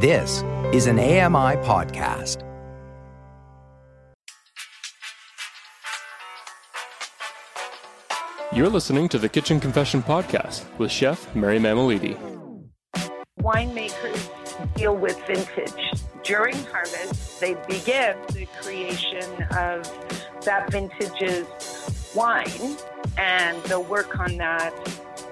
This is an AMI podcast. You're listening to the Kitchen Confession podcast with Chef Mary Mammoliti. Winemakers deal with vintage. During harvest, they begin the creation of that vintage's wine, and they'll work on that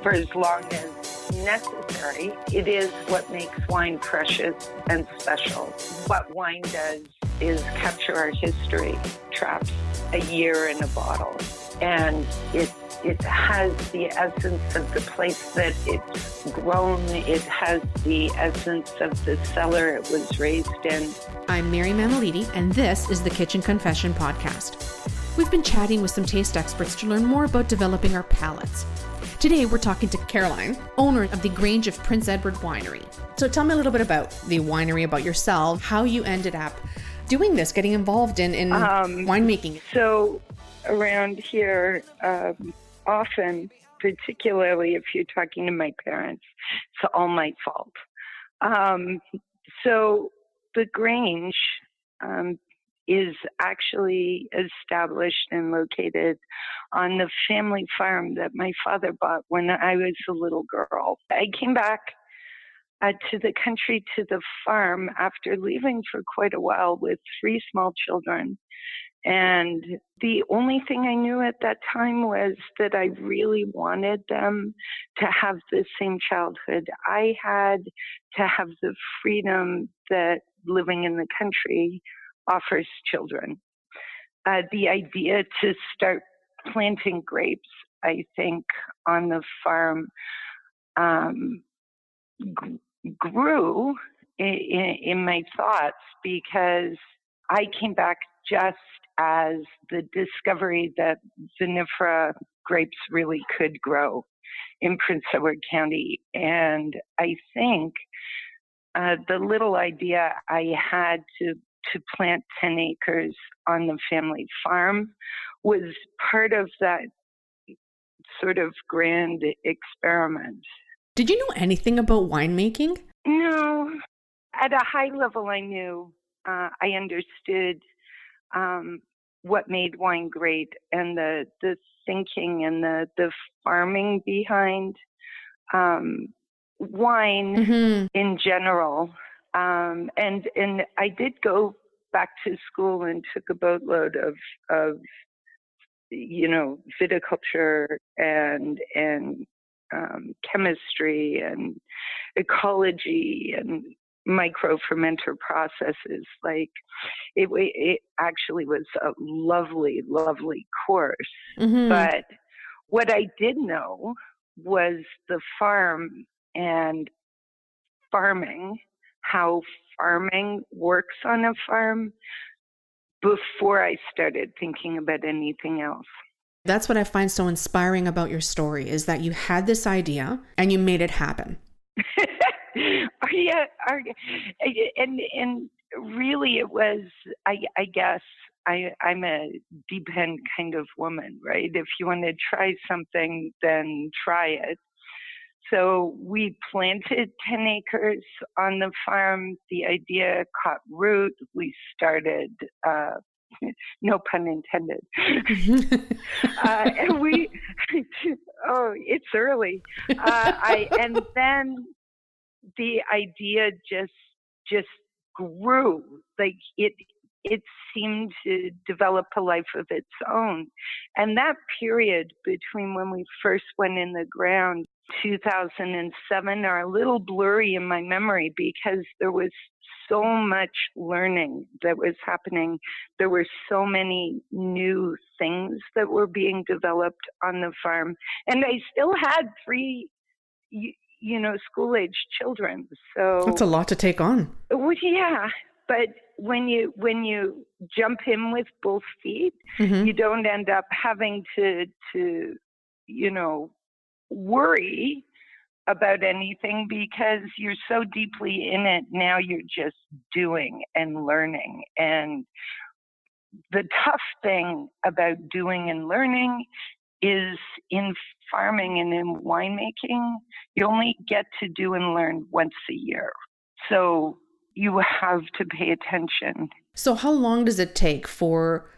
for as long as necessary. It is what makes wine precious and special. What wine does is capture our history, traps a year in a bottle, and it it has the essence of the place that it's grown. It has the essence of the cellar it was raised in. I'm Mary Mammoliti, and this is the Kitchen Confession podcast. We've been chatting with some taste experts to learn more about developing our palates. Today, we're talking to Caroline, owner of the Grange of Prince Edward Winery. So, tell me a little bit about the winery, about yourself, how you ended up doing this, getting involved in, in um, winemaking. So, around here, um, often, particularly if you're talking to my parents, it's all my fault. Um, so the Grange um, is actually established and located on the family farm that my father bought when I was a little girl. I came back uh, to the country to the farm after leaving for quite a while with three small children and the only thing I knew at that time was that I really wanted them to have the same childhood I had, to have the freedom that living in the country offers children. Uh, the idea to start planting grapes, I think, on the farm um, g- grew in, in my thoughts because I came back just as the discovery that vinifera grapes really could grow in Prince Edward County. And I think uh, the little idea I had to to plant 10 acres on the family farm was part of that sort of grand experiment. Did you know anything about winemaking? No. At a high level, I knew. Uh, I understood um, what made wine great and the the thinking and the the farming behind um, wine mm-hmm. in general. Um, and and I did go back to school and took a boatload of of you know viticulture and and um, chemistry and ecology and micro fermenter processes. Like it, it actually was a lovely, lovely course. Mm-hmm. But what I did know was the farm and farming, how farming works on a farm before I started thinking about anything else. That's what I find so inspiring about your story is that you had this idea and you made it happen. are, and and really it was I I guess I I'm a deep end kind of woman, right? If you want to try something, then try it. So we planted 10 acres on the farm. The idea caught root. We started, uh, no pun intended. uh, and we, oh, it's early. Uh, I, and then the idea just just grew like it it seemed to develop a life of its own and that period between when we first went in the ground 2007 are a little blurry in my memory because there was so much learning that was happening. There were so many new things that were being developed on the farm. And I still had three you know, school age children. So that's a lot to take on. Well, yeah, but when you when you jump in with both feet, mm-hmm. you don't end up having to to you know worry about anything because you're so deeply in it now you're just doing and learning and the tough thing about doing and learning is in farming and in winemaking, you only get to do and learn once a year. So you have to pay attention. So, how long does it take for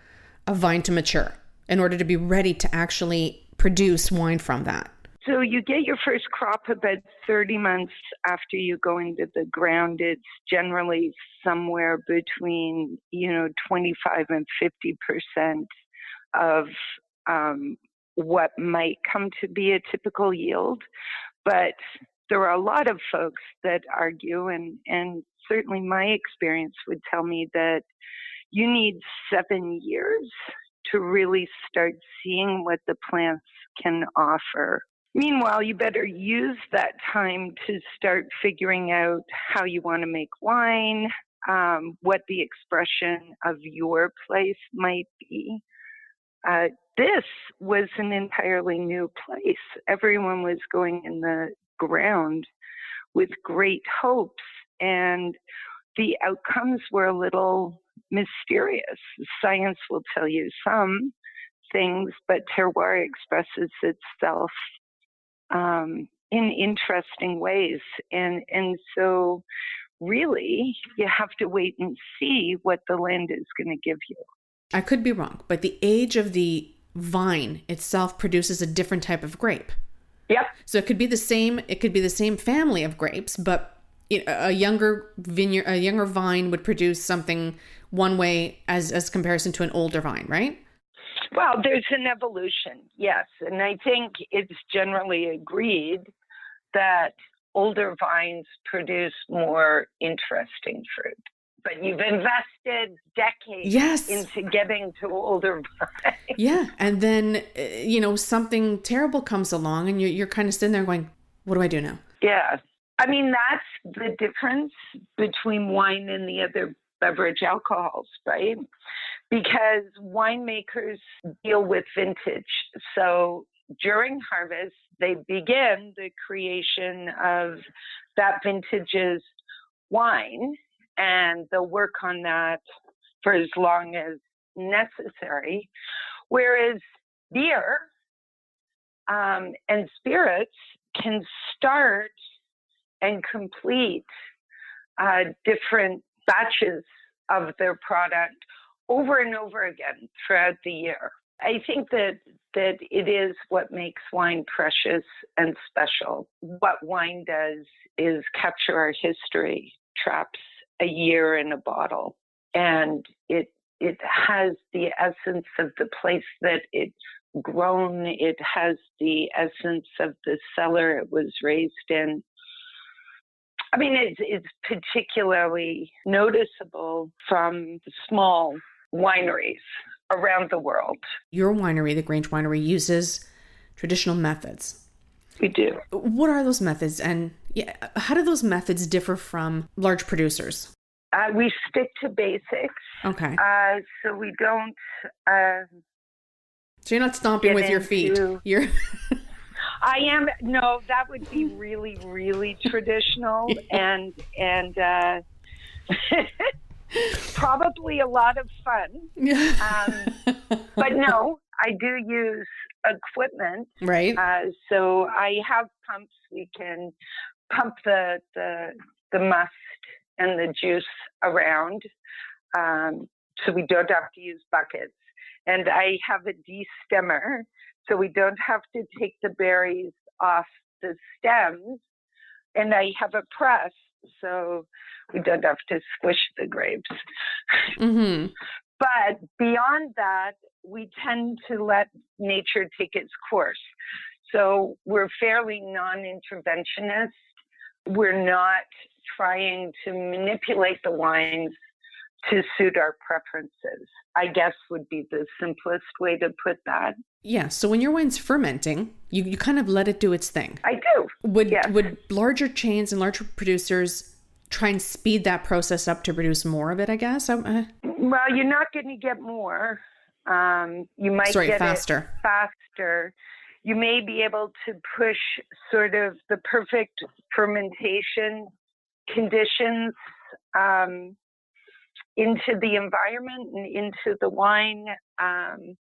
a vine to mature in order to be ready to actually produce wine from that? So you get your first crop about 30 months after you go into the ground. It's generally somewhere between, you know, 25 and 50 percent of um, what might come to be a typical yield. But there are a lot of folks that argue, and, and certainly my experience would tell me that you need seven years to really start seeing what the plants can offer. Meanwhile, you better use that time to start figuring out how you want to make wine, um, what the expression of your place might be. Uh, this was an entirely new place. Everyone was going in the ground with great hopes, and the outcomes were a little mysterious. Science will tell you some things, but terroir expresses itself um, in interesting ways. And, and so, really, you have to wait and see what the land is going to give you. I could be wrong, but the age of the vine itself produces a different type of grape. Yep. So it could be the same. It could be the same family of grapes, but a younger vineyard, a younger vine would produce something one way as as comparison to an older vine, right? Well, there's an evolution, yes. And I think it's generally agreed that older vines produce more interesting fruit. But you've invested decades yes. into getting to older vines. Yeah. And then, uh, you know, something terrible comes along and you're, you're kind of sitting there going, what do I do now? Yeah. I mean, that's the difference between wine and the other beverage alcohols, right? Because winemakers deal with vintage. So during harvest, they begin the creation of that vintage's wine, and they'll work on that for as long as necessary. Whereas beer um, and spirits can start and complete uh, different batches of their product over and over again throughout the year. I think that that it is what makes wine precious and special. What wine does is capture our history, traps a year in a bottle, and it it has the essence of the place that it's grown. It has the essence of the cellar it was raised in. I mean, it's, it's particularly noticeable from the small wineries around the world. Your winery, the Grange Winery, uses traditional methods. We do. What are those methods, and yeah, how do those methods differ from large producers? Uh, we stick to basics. Okay. Uh, so we don't. Uh, so you're not stomping with your feet. You're. I am. No, that would be really, really traditional, and and. Probably a lot of fun. Um, but no, I do use equipment. Right. Uh, so I have pumps. We can pump the the the must and the juice around, um, so we don't have to use buckets. And I have a destemmer, so we don't have to take the berries off the stems. And I have a press so we don't have to squish the grapes. Mm-hmm. But beyond that, we tend to let nature take its course. So we're fairly non interventionist. We're not trying to manipulate the wines to suit our preferences, I guess would be the simplest way to put that. Yeah. So when your wine's fermenting, you, you kind of let it do its thing. I do. Would yes. would larger chains and larger producers try and speed that process up to produce more of it, I guess? Uh... Well, you're not going to get more. Um, you might Sorry, get faster. faster. You may be able to push sort of the perfect fermentation conditions um, into the environment and into the wine. Um,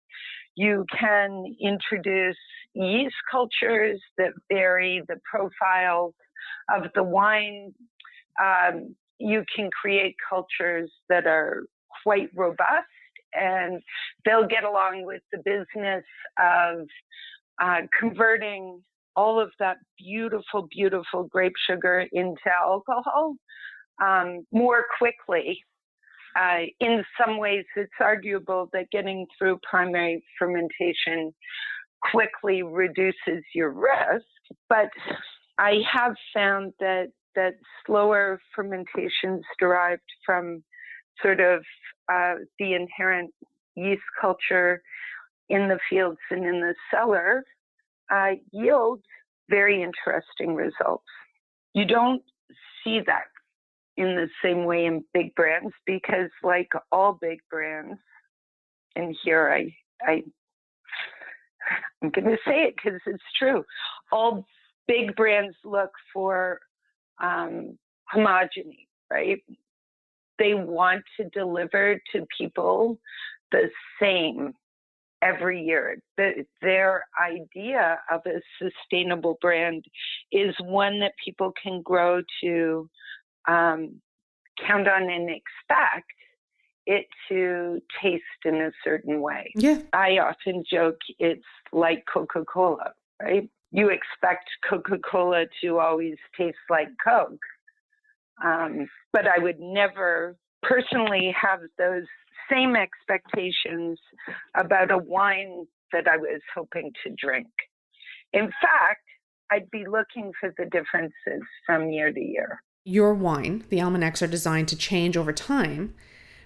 you can introduce yeast cultures that vary the profiles of the wine. Um, you can create cultures that are quite robust and they'll get along with the business of uh, converting all of that beautiful, beautiful grape sugar into alcohol um, more quickly. Uh, in some ways, it's arguable that getting through primary fermentation quickly reduces your risk, but I have found that that slower fermentations derived from sort of uh, the inherent yeast culture in the fields and in the cellar uh, very interesting results. You don't see that in the same way in big brands because, like all big brands, and here I, I I'm going to say it because it's true. All big brands look for um, homogeny, right? They want to deliver to people the same every year. The, their idea of a sustainable brand is one that people can grow to um, count on and expect it to taste in a certain way. Yeah. I often joke it's like Coca Cola, right? You expect Coca Cola to always taste like Coke. Um, but I would never personally have those same expectations about a wine that I was hoping to drink. In fact, I'd be looking for the differences from year to year. Your wine, the almanacs, are designed to change over time,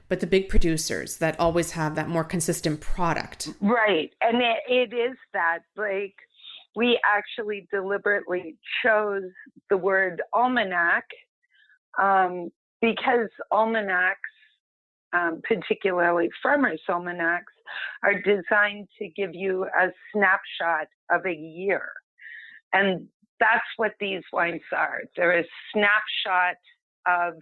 but the big producers that always have that more consistent product. Right. And it, it is that. Like, we actually deliberately chose the word almanac um, because almanacs um, particularly farmers' almanacs, are designed to give you a snapshot of a year. And that's what these wines are. They're a snapshot of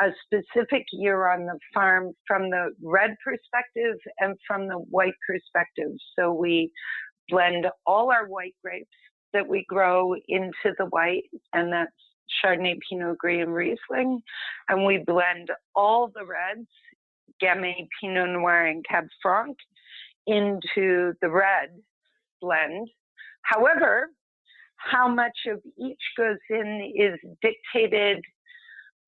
a specific year on the farm from the red perspective and from the white perspective. So we blend all our white grapes that we grow into the white, and that's Chardonnay, Pinot Gris, and Riesling. And we blend all the reds, Gamay, Pinot Noir, and Cab Franc, into the red blend. However, how much of each goes in is dictated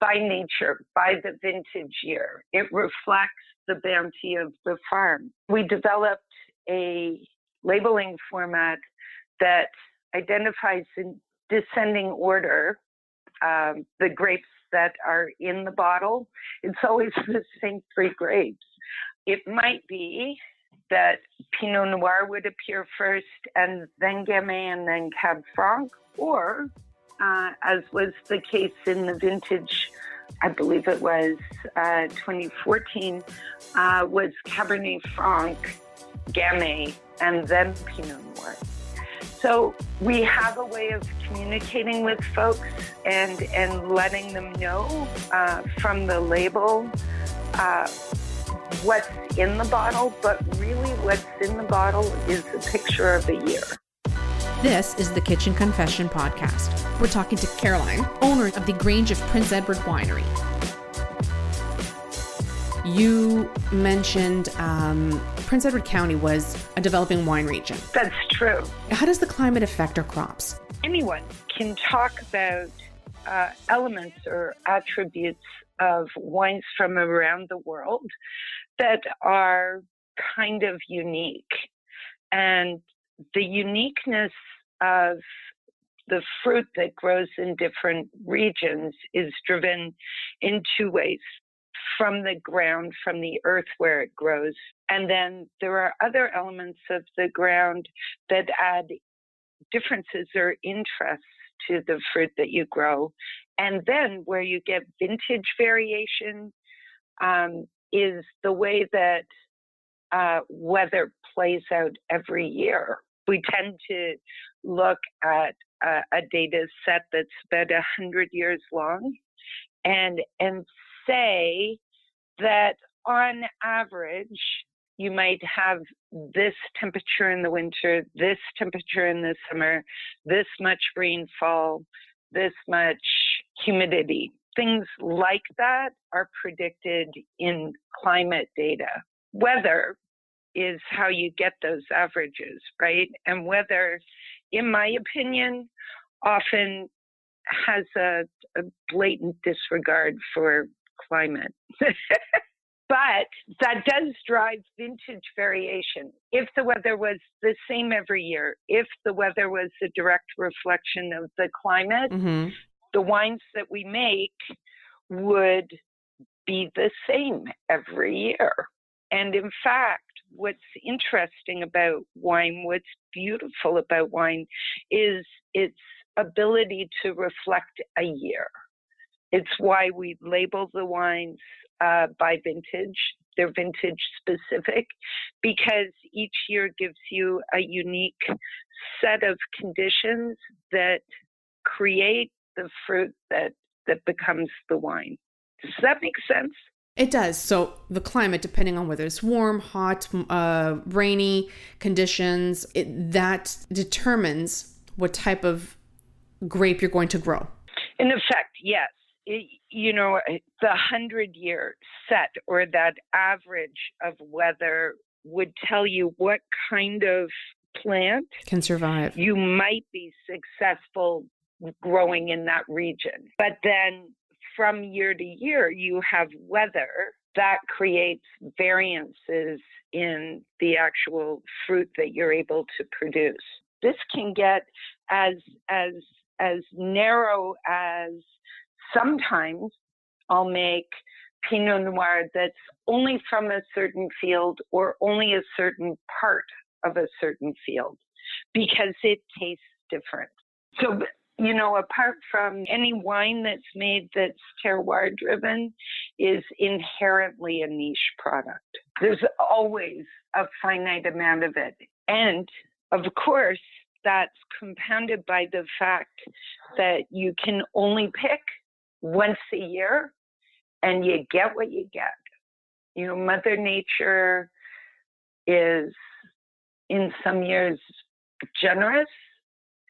by nature, by the vintage year. It reflects the bounty of the farm. We developed a labeling format that identifies in descending order um, the grapes that are in the bottle. It's always the same three grapes. It might be that Pinot Noir would appear first and then Gamay and then Cab Franc, or uh, as was the case in the vintage, I believe it was uh, 2014, uh, was Cabernet Franc, Gamay, and then Pinot Noir. So we have a way of communicating with folks and and letting them know uh, from the label uh, what's in the bottle, but really what's in the bottle is a picture of the year. This is the Kitchen Confession podcast. We're talking to Caroline, owner of the Grange of Prince Edward Winery. You mentioned um, Prince Edward County was a developing wine region. That's true. How does the climate affect our crops? Anyone can talk about uh, elements or attributes of wines from around the world that are kind of unique. And the uniqueness of the fruit that grows in different regions is driven in two ways from the ground, from the earth where it grows. And then there are other elements of the ground that add differences or interests to the fruit that you grow. And then where you get vintage variation um, is the way that uh, weather plays out every year. We tend to look at uh, a data set that's about 100 years long and, and say that on average, you might have this temperature in the winter, this temperature in the summer, this much rainfall, this much humidity. Things like that are predicted in climate data. Weather is how you get those averages, right? And weather, in my opinion, often has a, a blatant disregard for climate. but that does drive vintage variation. If the weather was the same every year, if the weather was a direct reflection of the climate, mm-hmm. The wines that we make would be the same every year. And in fact, what's interesting about wine, what's beautiful about wine, is its ability to reflect a year. It's why we label the wines uh, by vintage. They're vintage specific because each year gives you a unique set of conditions that create the fruit that, that becomes the wine. Does that make sense? It does. So the climate, depending on whether it's warm, hot, uh, rainy conditions, it, that determines what type of grape you're going to grow. In effect, yes. It, you know, the hundred year set or that average of weather would tell you what kind of plant can survive. You might be successful growing in that region. But then from year to year, you have weather that creates variances in the actual fruit that you're able to produce. This can get as as as narrow as sometimes I'll make Pinot Noir that's only from a certain field or only a certain part of a certain field because it tastes different. So you know, apart from any wine that's made that's terroir driven, is inherently a niche product. There's always a finite amount of it. And of course, that's compounded by the fact that you can only pick once a year and you get what you get. You know, Mother Nature is in some years generous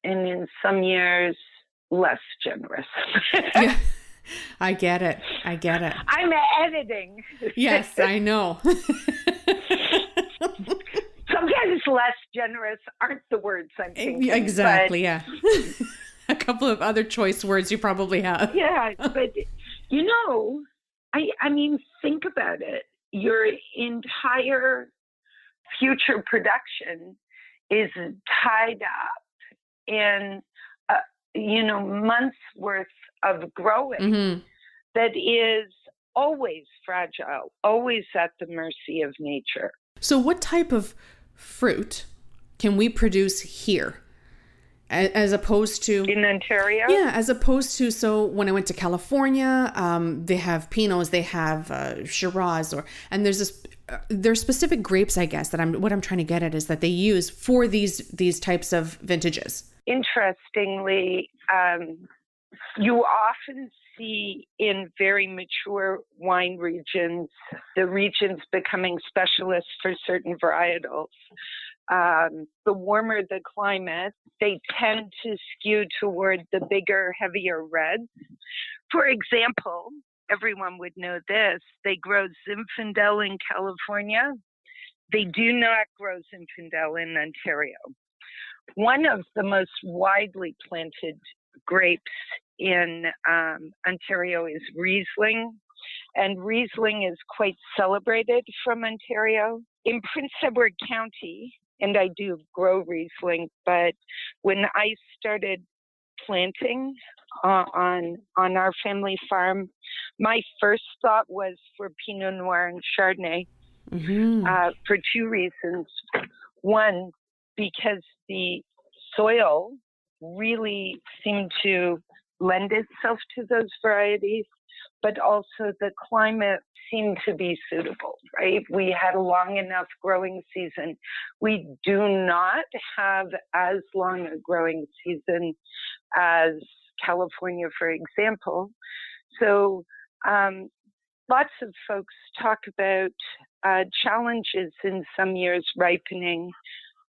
and in some years less generous. yeah. I get it. I get it. I'm editing. Yes, I know. Sometimes less generous aren't the words I'm thinking. Exactly, yeah. A couple of other choice words you probably have. yeah, but you know, I I mean think about it. Your entire future production is tied up in uh, you know months worth of growing mm-hmm. that is always fragile, always at the mercy of nature. So, what type of fruit can we produce here? As opposed to in Ontario, yeah. As opposed to so when I went to California, um, they have Pinots, they have uh, Shiraz, or and there's this there's specific grapes, I guess that I'm what I'm trying to get at is that they use for these these types of vintages interestingly, um, you often see in very mature wine regions the regions becoming specialists for certain varietals. Um, the warmer the climate, they tend to skew toward the bigger, heavier reds. For example, everyone would know this they grow Zinfandel in California. They do not grow Zinfandel in Ontario. One of the most widely planted grapes in um, Ontario is Riesling, and Riesling is quite celebrated from Ontario. In Prince Edward County, and I do grow Riesling, but when I started planting uh, on on our family farm, my first thought was for Pinot Noir and Chardonnay mm-hmm. uh, for two reasons. One, because the soil really seemed to lend itself to those varieties, but also the climate seemed to be suitable, right? We had a long enough growing season. We do not have as long a growing season as California, for example. So, um, lots of folks talk about uh, challenges in some years ripening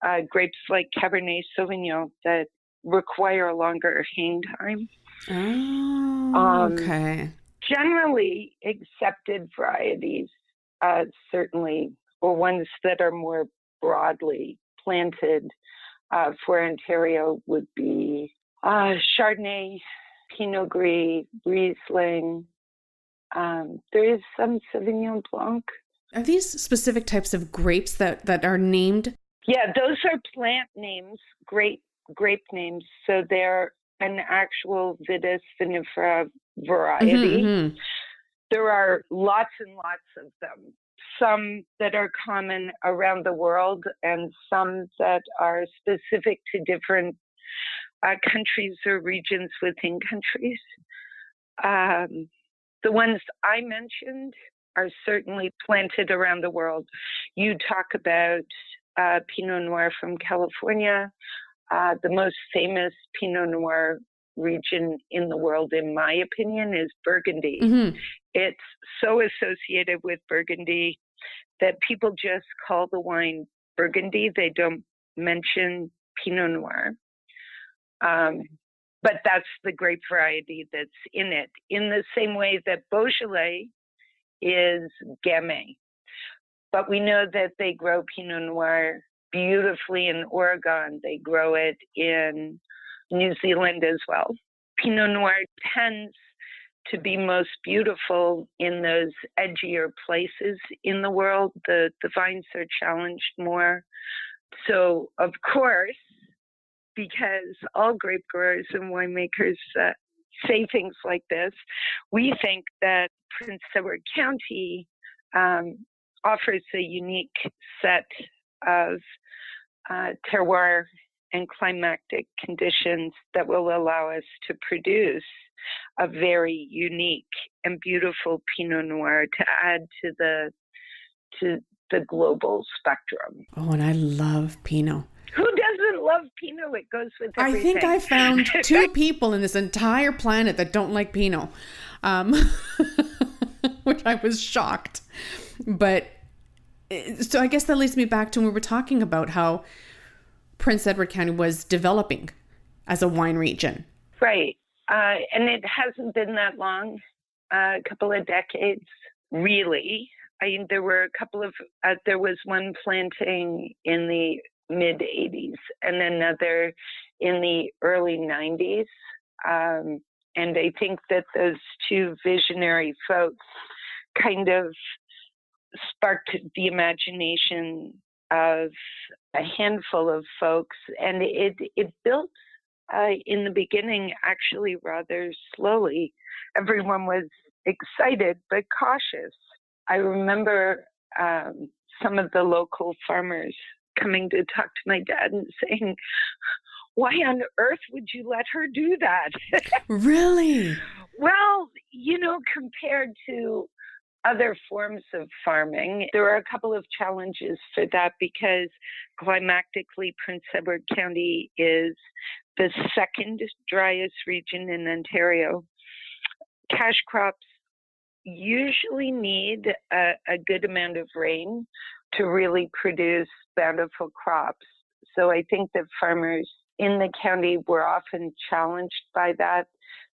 uh, grapes like Cabernet Sauvignon that require a longer hang time. Oh, um, okay. generally accepted varieties, uh, certainly, or ones that are more broadly planted uh, for Ontario would be uh, Chardonnay, Pinot Gris, Riesling. Um, there is some Sauvignon Blanc. Are these specific types of grapes that, that are named? Yeah, those are plant names, grape grape names. So they're an actual Vitis vinifera variety. Mm-hmm, mm-hmm. There are lots and lots of them. Some that are common around the world, and some that are specific to different uh, countries or regions within countries. Um, the ones I mentioned are certainly planted around the world. You talk about uh, Pinot Noir from California, uh, the most famous Pinot Noir region in the world, in my opinion, is Burgundy. Mm-hmm. It's so associated with Burgundy that people just call the wine Burgundy. They don't mention Pinot Noir. Um, but that's the grape variety that's in it. In the same way that Beaujolais is Gamay. But we know that they grow Pinot Noir beautifully in Oregon. They grow it in New Zealand as well. Pinot Noir tends to be most beautiful in those edgier places in the world. The, the vines are challenged more. So, of course, because all grape growers and winemakers uh, say things like this, we think that Prince Edward County um, offers a unique set of uh, terroir and climatic conditions that will allow us to produce a very unique and beautiful Pinot Noir to add to the to the global spectrum. Oh, and I love Pinot. Who doesn't love Pinot? It goes with everything. I think I found two people in this entire planet that don't like Pinot, um, which I was shocked. But so I guess that leads me back to when we were talking about how Prince Edward County was developing as a wine region. Right. Uh, and it hasn't been that long, uh, a couple of decades, really. I mean, there were a couple of, uh, there was one planting in the mid 80s and another in the early 90s. Um, and I think that those two visionary folks kind of sparked the imagination of a handful of folks, and it it built uh, in the beginning actually rather slowly. Everyone was excited but cautious. I remember um, some of the local farmers coming to talk to my dad and saying, why on earth would you let her do that? really? well, you know, compared to other forms of farming. There are a couple of challenges for that because climatically, Prince Edward County is the second driest region in Ontario. Cash crops usually need a, a good amount of rain to really produce bountiful crops. So I think that farmers in the county were often challenged by that.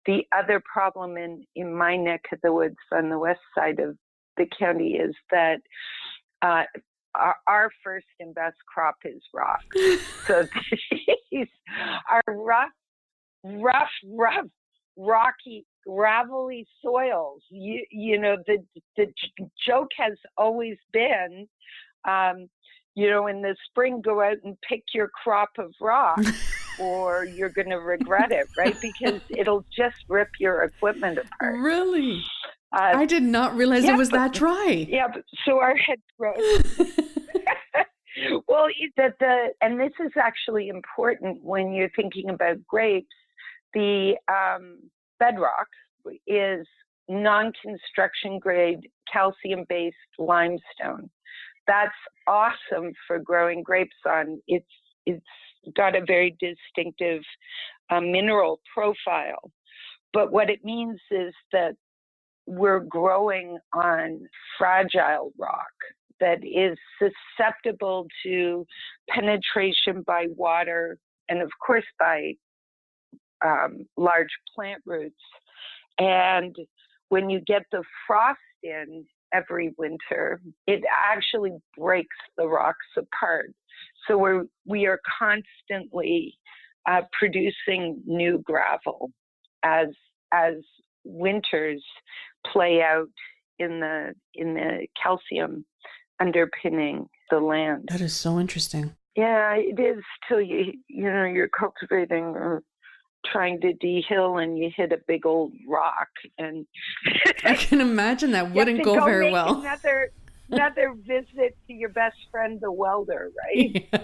The other problem in, in my neck of the woods on the west side of the county is that uh, our, our, first and best crop is rock. so these are rough, rough, rough, rocky, gravelly soils. You, you know, the, the joke has always been, um, you know, in the spring, go out and pick your crop of rock. or you're going to regret it, right? Because it'll just rip your equipment apart. Really? Uh, I did not realize yeah, it was but, that dry. Yeah, but, so our head grows. well, the, the and this is actually important when you're thinking about grapes. The um, bedrock is non-construction grade calcium-based limestone. That's awesome for growing grapes on. It's it's got a very distinctive uh, mineral profile. But what it means is that we're growing on fragile rock that is susceptible to penetration by water and, of course, by um, large plant roots. And when you get the frost in every winter, it actually breaks the rocks apart. So we're we are constantly uh, producing new gravel as as winters play out in the in the calcium underpinning the land. That is so interesting. Yeah, it is till you you know you're cultivating or trying to dehill and you hit a big old rock and I can imagine that wouldn't go, go, very well. Another another visit to your best friend the welder, right?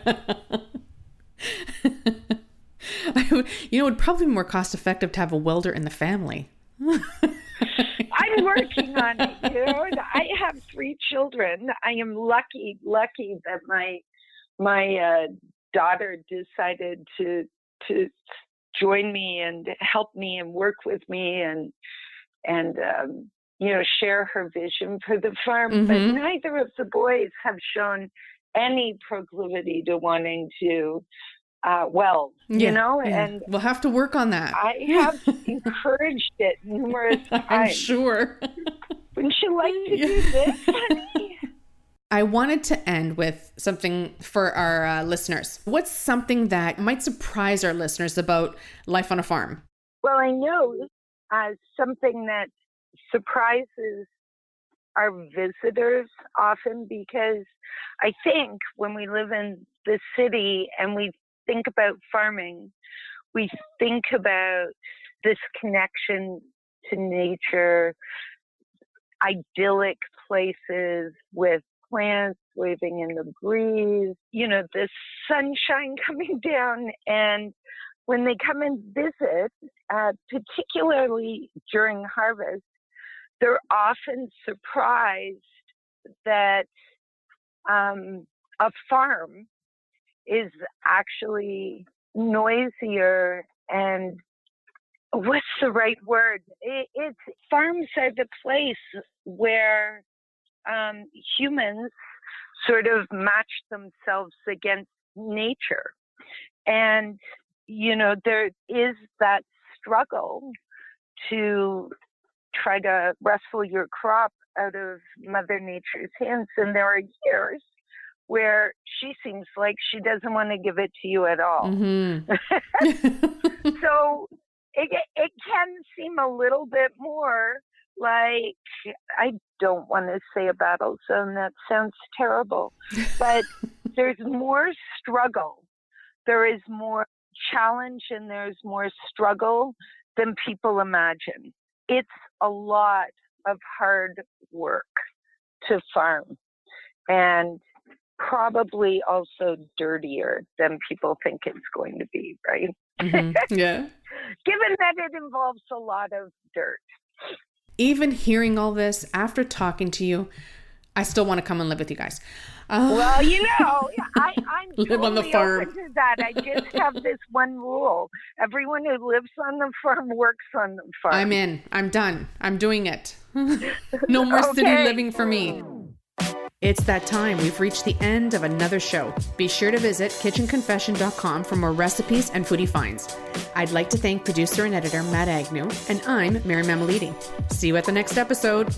I would, you know, it would probably be more cost effective to have a welder in the family. I'm working on it. You know, I have three children. I am lucky, lucky that my my uh, daughter decided to to join me and help me and work with me and and um, you know share her vision for the farm. Mm-hmm. But neither of the boys have shown any proclivity to wanting to uh, weld, yeah, you know, yeah. and we'll have to work on that. I have encouraged it numerous times. I'm sure. Wouldn't you like to do this? I wanted to end with something for our uh, listeners. What's something that might surprise our listeners about life on a farm? Well, I know uh, something that surprises our visitors often because I think when we live in the city and we think about farming, we think about this connection to nature, idyllic places with plants waving in the breeze, you know, the sunshine coming down. And when they come and visit, uh, particularly during harvest, they're often surprised that um, a farm is actually noisier and what's the right word? It, it's farms are the place where um, humans sort of match themselves against nature, and you know there is that struggle to try to wrestle your crop out of Mother Nature's hands, and there are years where she seems like she doesn't want to give it to you at all. Mm-hmm. so it, it can seem a little bit more like I don't want to say a battle zone. That sounds terrible, but there's more struggle. There is more challenge and there's more struggle than people imagine. It's a lot of hard work to farm. And probably also dirtier than people think it's going to be, right? Mm-hmm. Yeah. Given that it involves a lot of dirt. Even hearing all this after talking to you, I still want to come and live with you guys. Uh, well, you know, I, I'm live totally on the farm. Open to that. I just have this one rule: everyone who lives on the farm works on the farm. I'm in. I'm done. I'm doing it. no more okay. city living for me. It's that time. We've reached the end of another show. Be sure to visit kitchenconfession.com for more recipes and foodie finds. I'd like to thank producer and editor Matt Agnew, and I'm Mary Mammoliti. See you at the next episode.